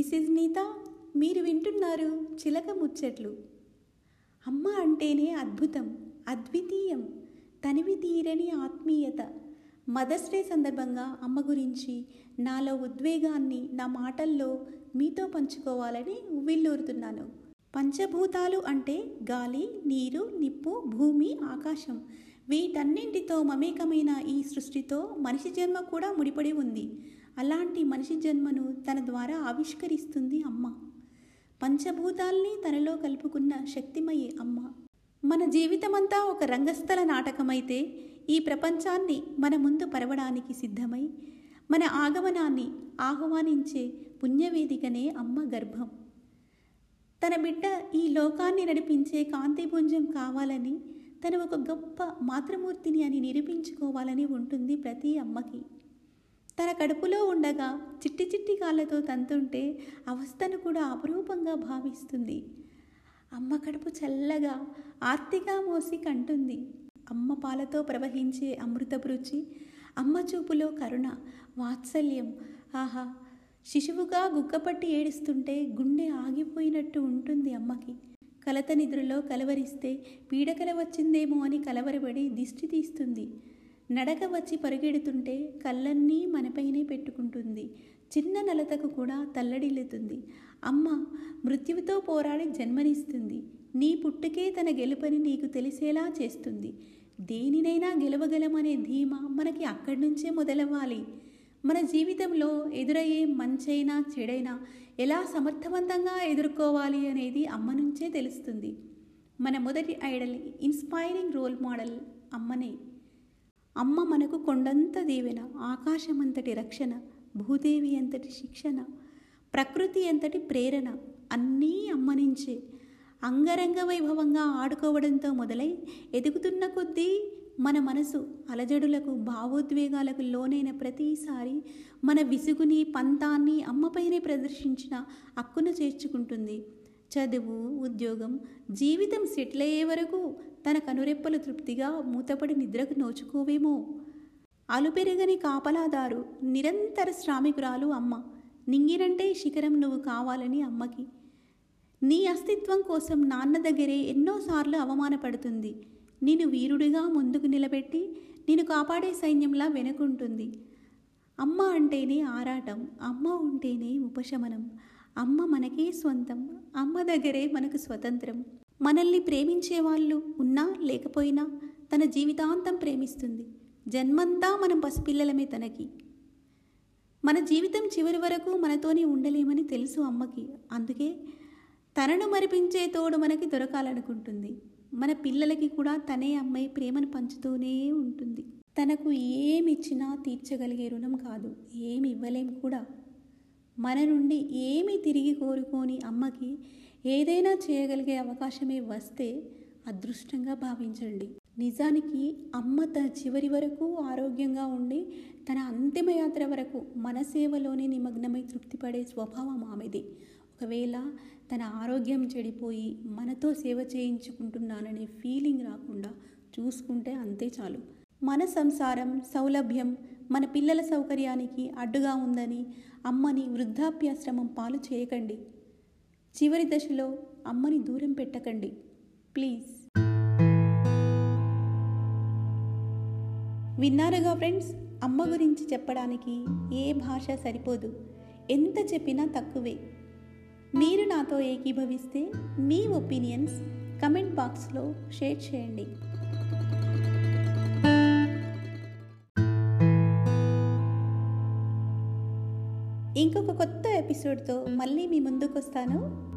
This is Neeta మీరు వింటున్నారు చిలక ముచ్చట్లు. అమ్మ అంటేనే అద్భుతం అద్వితీయం తనివి తీరని ఆత్మీయత. మదర్స్ డే సందర్భంగా అమ్మ గురించి నాలో ఉద్వేగాన్ని నా మాటల్లో మీతో పంచుకోవాలని ఉవ్విల్లూరుతున్నాను పంచభూతాలు అంటే గాలి నీరు నిప్పు భూమి ఆకాశం. వీటన్నింటితో మమేకమైన ఈ సృష్టితో మనిషి జన్మ కూడా ముడిపడి ఉంది. అలాంటి మనిషి జన్మను తన ద్వారా ఆవిష్కరిస్తుంది అమ్మ. పంచభూతాల్ని తనలో కలుపుకున్న శక్తిమయే అమ్మ. మన జీవితమంతా ఒక రంగస్థల నాటకమైతే ఈ ప్రపంచాన్ని మన ముందు పరవడానికి సిద్ధమై మన ఆగమనాన్ని ఆహ్వానించే పుణ్యవేదికనే అమ్మ గర్భం. తన బిడ్డ ఈ లోకాన్ని నడిపించే కాంతిపుంజం కావాలని తను ఒక గొప్ప మాతృమూర్తిని అని నిరూపించుకోవాలని ఉంటుంది ప్రతి అమ్మకి. తన కడుపులో ఉండగా చిట్టి చిట్టి కాళ్ళతో తంతుంటే అవస్థను కూడా అపురూపంగా భావిస్తుంది. అమ్మ కడుపు చల్లగా ఆర్తిగా మోసి కంటుంది. అమ్మ పాలతో ప్రవహించే అమృతపు రుచి అమ్మ చూపులో కరుణ వాత్సల్యం. ఆహా! శిశువుగా గుగ్గపట్టి ఏడుస్తుంటే గుండె ఆగిపోయినట్టు ఉంటుంది అమ్మకి. కలత నిద్రలో కలవరిస్తే పీడకల వచ్చిందేమో అని కలవరబడి దిష్టి తీస్తుంది. నడక వచ్చి పరుగెడుతుంటే కళ్ళన్నీ మనపైనే పెట్టుకుంటుంది. చిన్న నలతకు కూడా తల్లడిల్లుతుంది. అమ్మ మృత్యువుతో పోరాడి జన్మనిస్తుంది. నీ పుట్టుకే తన గెలుపని నీకు తెలిసేలా చేస్తుంది. దేనినైనా గెలవగలమనే ధీమా మనకి అక్కడి నుంచే మొదలవ్వాలి. మన జీవితంలో ఎదురయ్యే మంచైనా చెడైనా ఎలా సమర్థవంతంగా ఎదుర్కోవాలి అనేది అమ్మ నుంచే తెలుస్తుంది. మన మొదటి ఐడల్ ఇన్స్పైరింగ్ రోల్ మోడల్ అమ్మనే. అమ్మ మనకు కొండంత దీవెన ఆకాశమంతటి రక్షణ భూదేవి అంతటి శిక్షణ ప్రకృతి అంతటి ప్రేరణ అన్నీ అమ్మ నుంచే. అంగరంగ వైభవంగా ఆడుకోవడంతో మొదలై ఎదుగుతున్న కొద్దీ మన మనసు అలజడులకు భావోద్వేగాలకు లోనైన ప్రతిసారి మన విసుగుని పంతాన్ని అమ్మపైనే ప్రదర్శించిన హక్కును చేర్చుకుంటుంది. చదువు ఉద్యోగం జీవితం సెటిల్ అయ్యే వరకు తన కనురెప్పలు తృప్తిగా మూతపడి నిద్రకు నోచుకోవేమో. అలుపెరగని కాపలాదారు నిరంతర శ్రామికురాలు అమ్మ. నింగిరంటే శిఖరం నువ్వు కావాలని అమ్మకి. నీ అస్తిత్వం కోసం నాన్న దగ్గరే ఎన్నోసార్లు అవమానపడుతుంది. నేను వీరుడిగా ముందుకు నిలబెట్టి నేను కాపాడే సైన్యంలా వెనుకుంటుంది. అమ్మ అంటేనే ఆరాటం అమ్మ ఉంటేనే ఉపశమనం. అమ్మ మనకే స్వంతం అమ్మ దగ్గరే మనకు స్వతంత్రం. మనల్ని ప్రేమించే వాళ్ళు ఉన్నా లేకపోయినా తన జీవితాంతం ప్రేమిస్తుంది. జన్మంతా మనం పసిపిల్లలమే తనకి. మన జీవితం చివరి వరకు మనతోనే ఉండలేమని తెలుసు అమ్మకి. అందుకే తనను మరిపించే తోడు మనకి దొరకాలనుకుంటుంది. మన పిల్లలకి కూడా తనే అమ్మాయి ప్రేమను పంచుతూనే ఉంటుంది. తనకు ఏమిచ్చినా తీర్చగలిగే రుణం కాదు. ఏమి ఇవ్వలేం కూడా. మన నుండి ఏమి తిరిగి కోరుకోని అమ్మకి ఏదైనా చేయగలిగే అవకాశమే వస్తే అదృష్టంగా భావించండి. నిజానికి అమ్మ తన చివరి వరకు ఆరోగ్యంగా ఉండి తన అంతిమయాత్ర వరకు మన సేవలోనే నిమగ్నమై తృప్తిపడే స్వభావం ఆమెది. ఒకవేళ తన ఆరోగ్యం చెడిపోయి మనతో సేవ చేయించుకుంటున్నాననే ఫీలింగ్ రాకుండా చూసుకుంటే అంతే చాలు. మన సంసారం సౌలభ్యం మన పిల్లల సౌకర్యానికి అడ్డుగా ఉందని అమ్మని వృద్ధాప్యాశ్రమం పాలు చేయకండి. చివరి దశలో అమ్మని దూరం పెట్టకండి. ప్లీజ్. విన్నారుగా ఫ్రెండ్స్? అమ్మ గురించి చెప్పడానికి ఏ భాష సరిపోదు. ఎంత చెప్పినా తక్కువే. మీరు నాతో ఏకీభవిస్తే మీ ఒపీనియన్స్ కమెంట్ బాక్స్లో షేర్ చేయండి. ఇంకొక కొత్త ఎపిసోడ్తో మళ్ళీ మీ ముందుకు వస్తాను